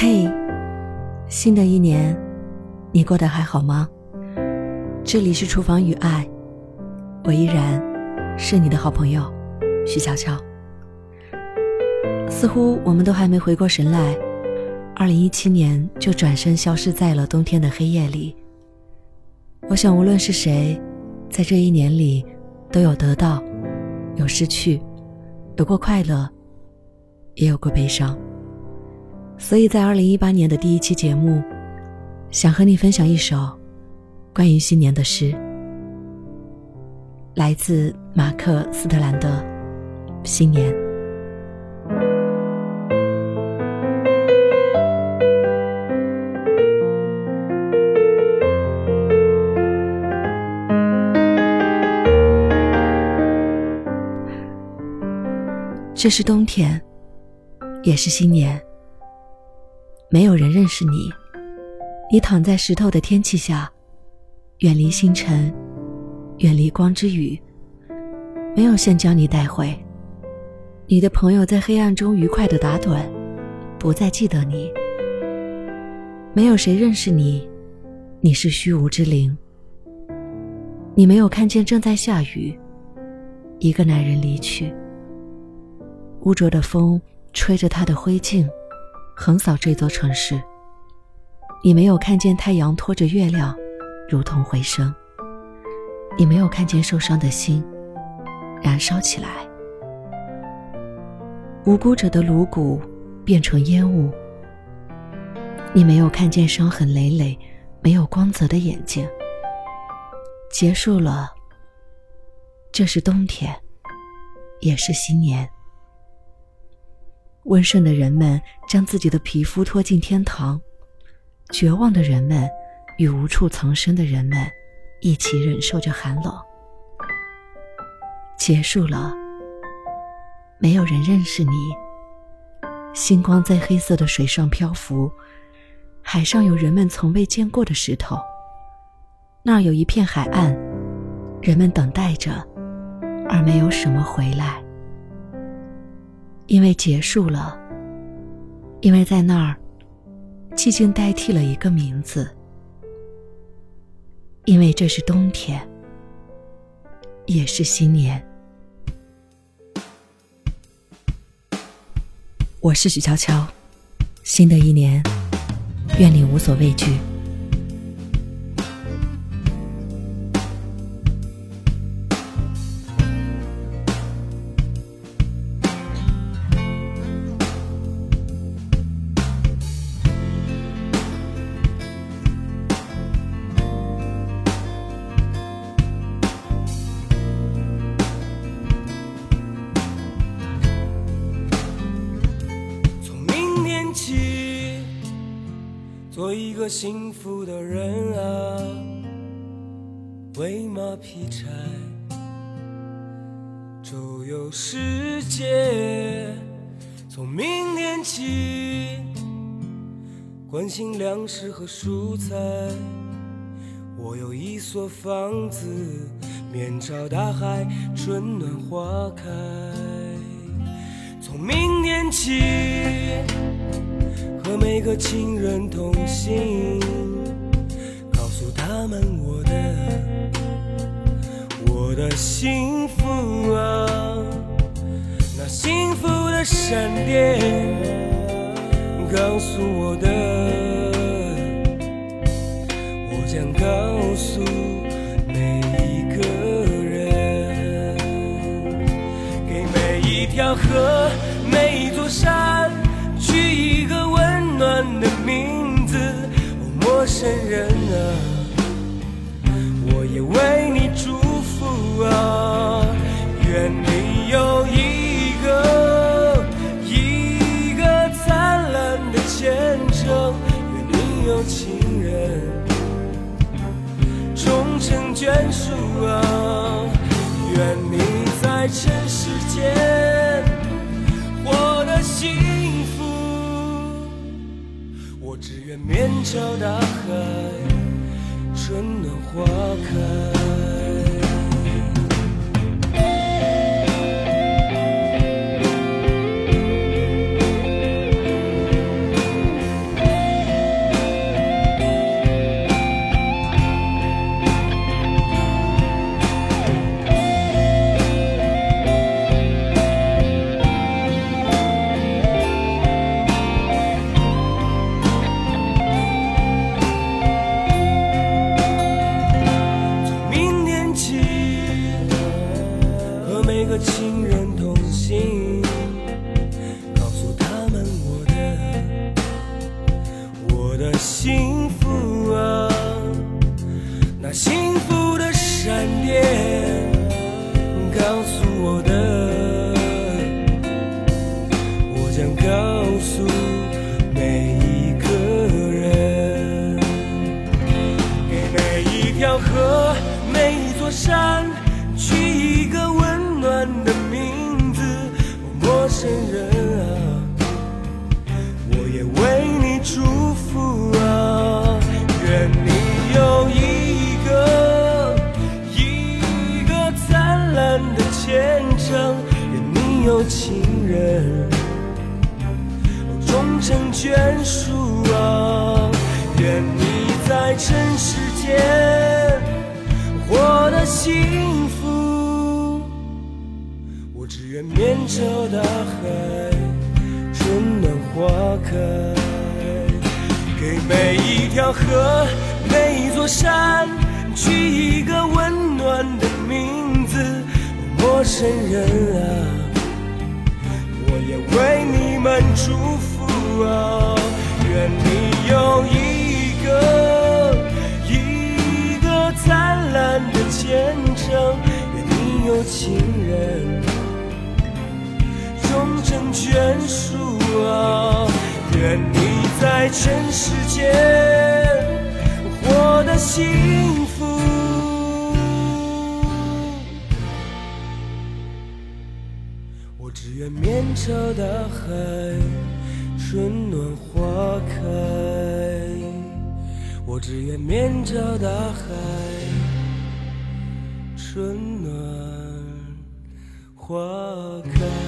嘿，新的一年，你过得还好吗？这里是厨房与爱，我依然是你的好朋友徐悄悄。似乎我们都还没回过神来，二零一七年就转身消失在了冬天的黑夜里。我想，无论是谁，在这一年里，都有得到，有失去，有过快乐，也有过悲伤。所以在二零一八年的第一期节目，想和你分享一首关于新年的诗，来自马克·斯特兰的《新年》。这是冬天，也是新年。没有人认识你，你躺在石头的天气下，远离星辰，远离光之雨。没有线将你带回，你的朋友在黑暗中愉快的打盹，不再记得你。没有谁认识你，你是虚无之灵。你没有看见正在下雨，一个男人离去，污浊的风吹着他的灰烬。横扫这座城市，你没有看见太阳拖着月亮，如同回声。你没有看见受伤的心燃烧起来，无辜者的颅骨变成烟雾。你没有看见伤痕累累、没有光泽的眼睛。结束了，这是冬天，也是新年。温顺的人们将自己的皮肤拖进天堂，绝望的人们与无处藏身的人们一起忍受着寒冷。结束了，没有人认识你。星光在黑色的水上漂浮，海上有人们从未见过的石头。那儿有一片海岸，人们等待着，而没有什么回来。因为结束了，因为在那儿，寂静代替了一个名字。因为这是冬天，也是新年。我是许悄悄，新的一年，愿你无所畏惧。做一个幸福的人啊，喂马劈柴，周游世界。从明天起，关心粮食和蔬菜。我有一所房子，面朝大海，春暖花开。从明天起。和每个亲人同行，告诉他们我的我的幸福啊，那幸福的闪电生人啊，我也为你祝福啊，愿你有一个一个灿烂的前程，愿你有情人。终成眷属啊，愿你在尘世间活得幸我。只愿面朝大海，春暖花开。的幸福啊，那幸福的闪电告诉我的，我将告诉每一个人，给每一条河、每一座山人。终成眷属啊！愿你在尘世间活得幸福。我只愿面朝大海，春暖花开，给每一条河、每一座山取一个温暖的名字。陌生人啊！祝福啊！愿你有一个一个灿烂的前程，愿你有情人终成眷属啊！愿你在尘世间活得幸福。我只愿面朝大海，春暖花开。我只愿面朝大海，春暖花开。